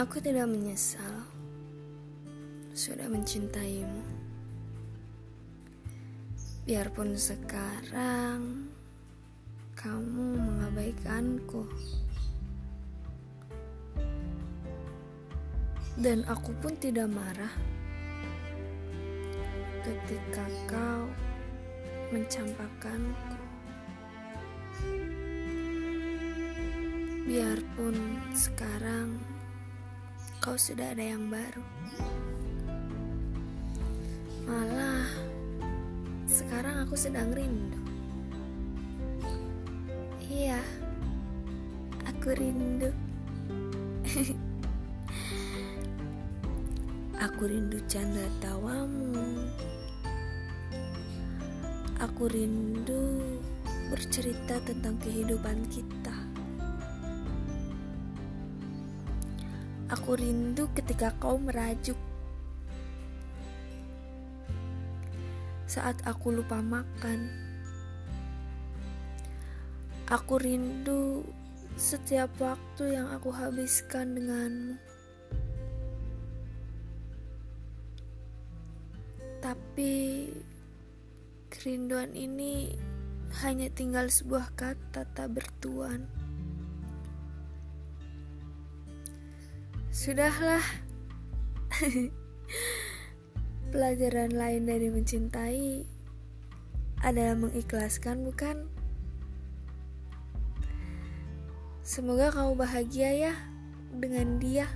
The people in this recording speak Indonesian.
Aku tidak menyesal sudah mencintaimu. Biarpun sekarang kamu mengabaikanku. Dan aku pun tidak marah ketika kau mencampakkanku. Biarpun sekarang kau sudah ada yang baru. Malah sekarang aku sedang rindu. Iya, aku rindu. aku rindu canda tawamu. Aku rindu bercerita tentang kehidupan kita. Aku rindu ketika kau merajuk. Saat aku lupa makan. Aku rindu setiap waktu yang aku habiskan denganmu. Tapi kerinduan ini hanya tinggal sebuah kata tak bertuan. Sudahlah. Pelajaran lain dari mencintai adalah mengikhlaskan, bukan? Semoga kamu bahagia ya dengan dia.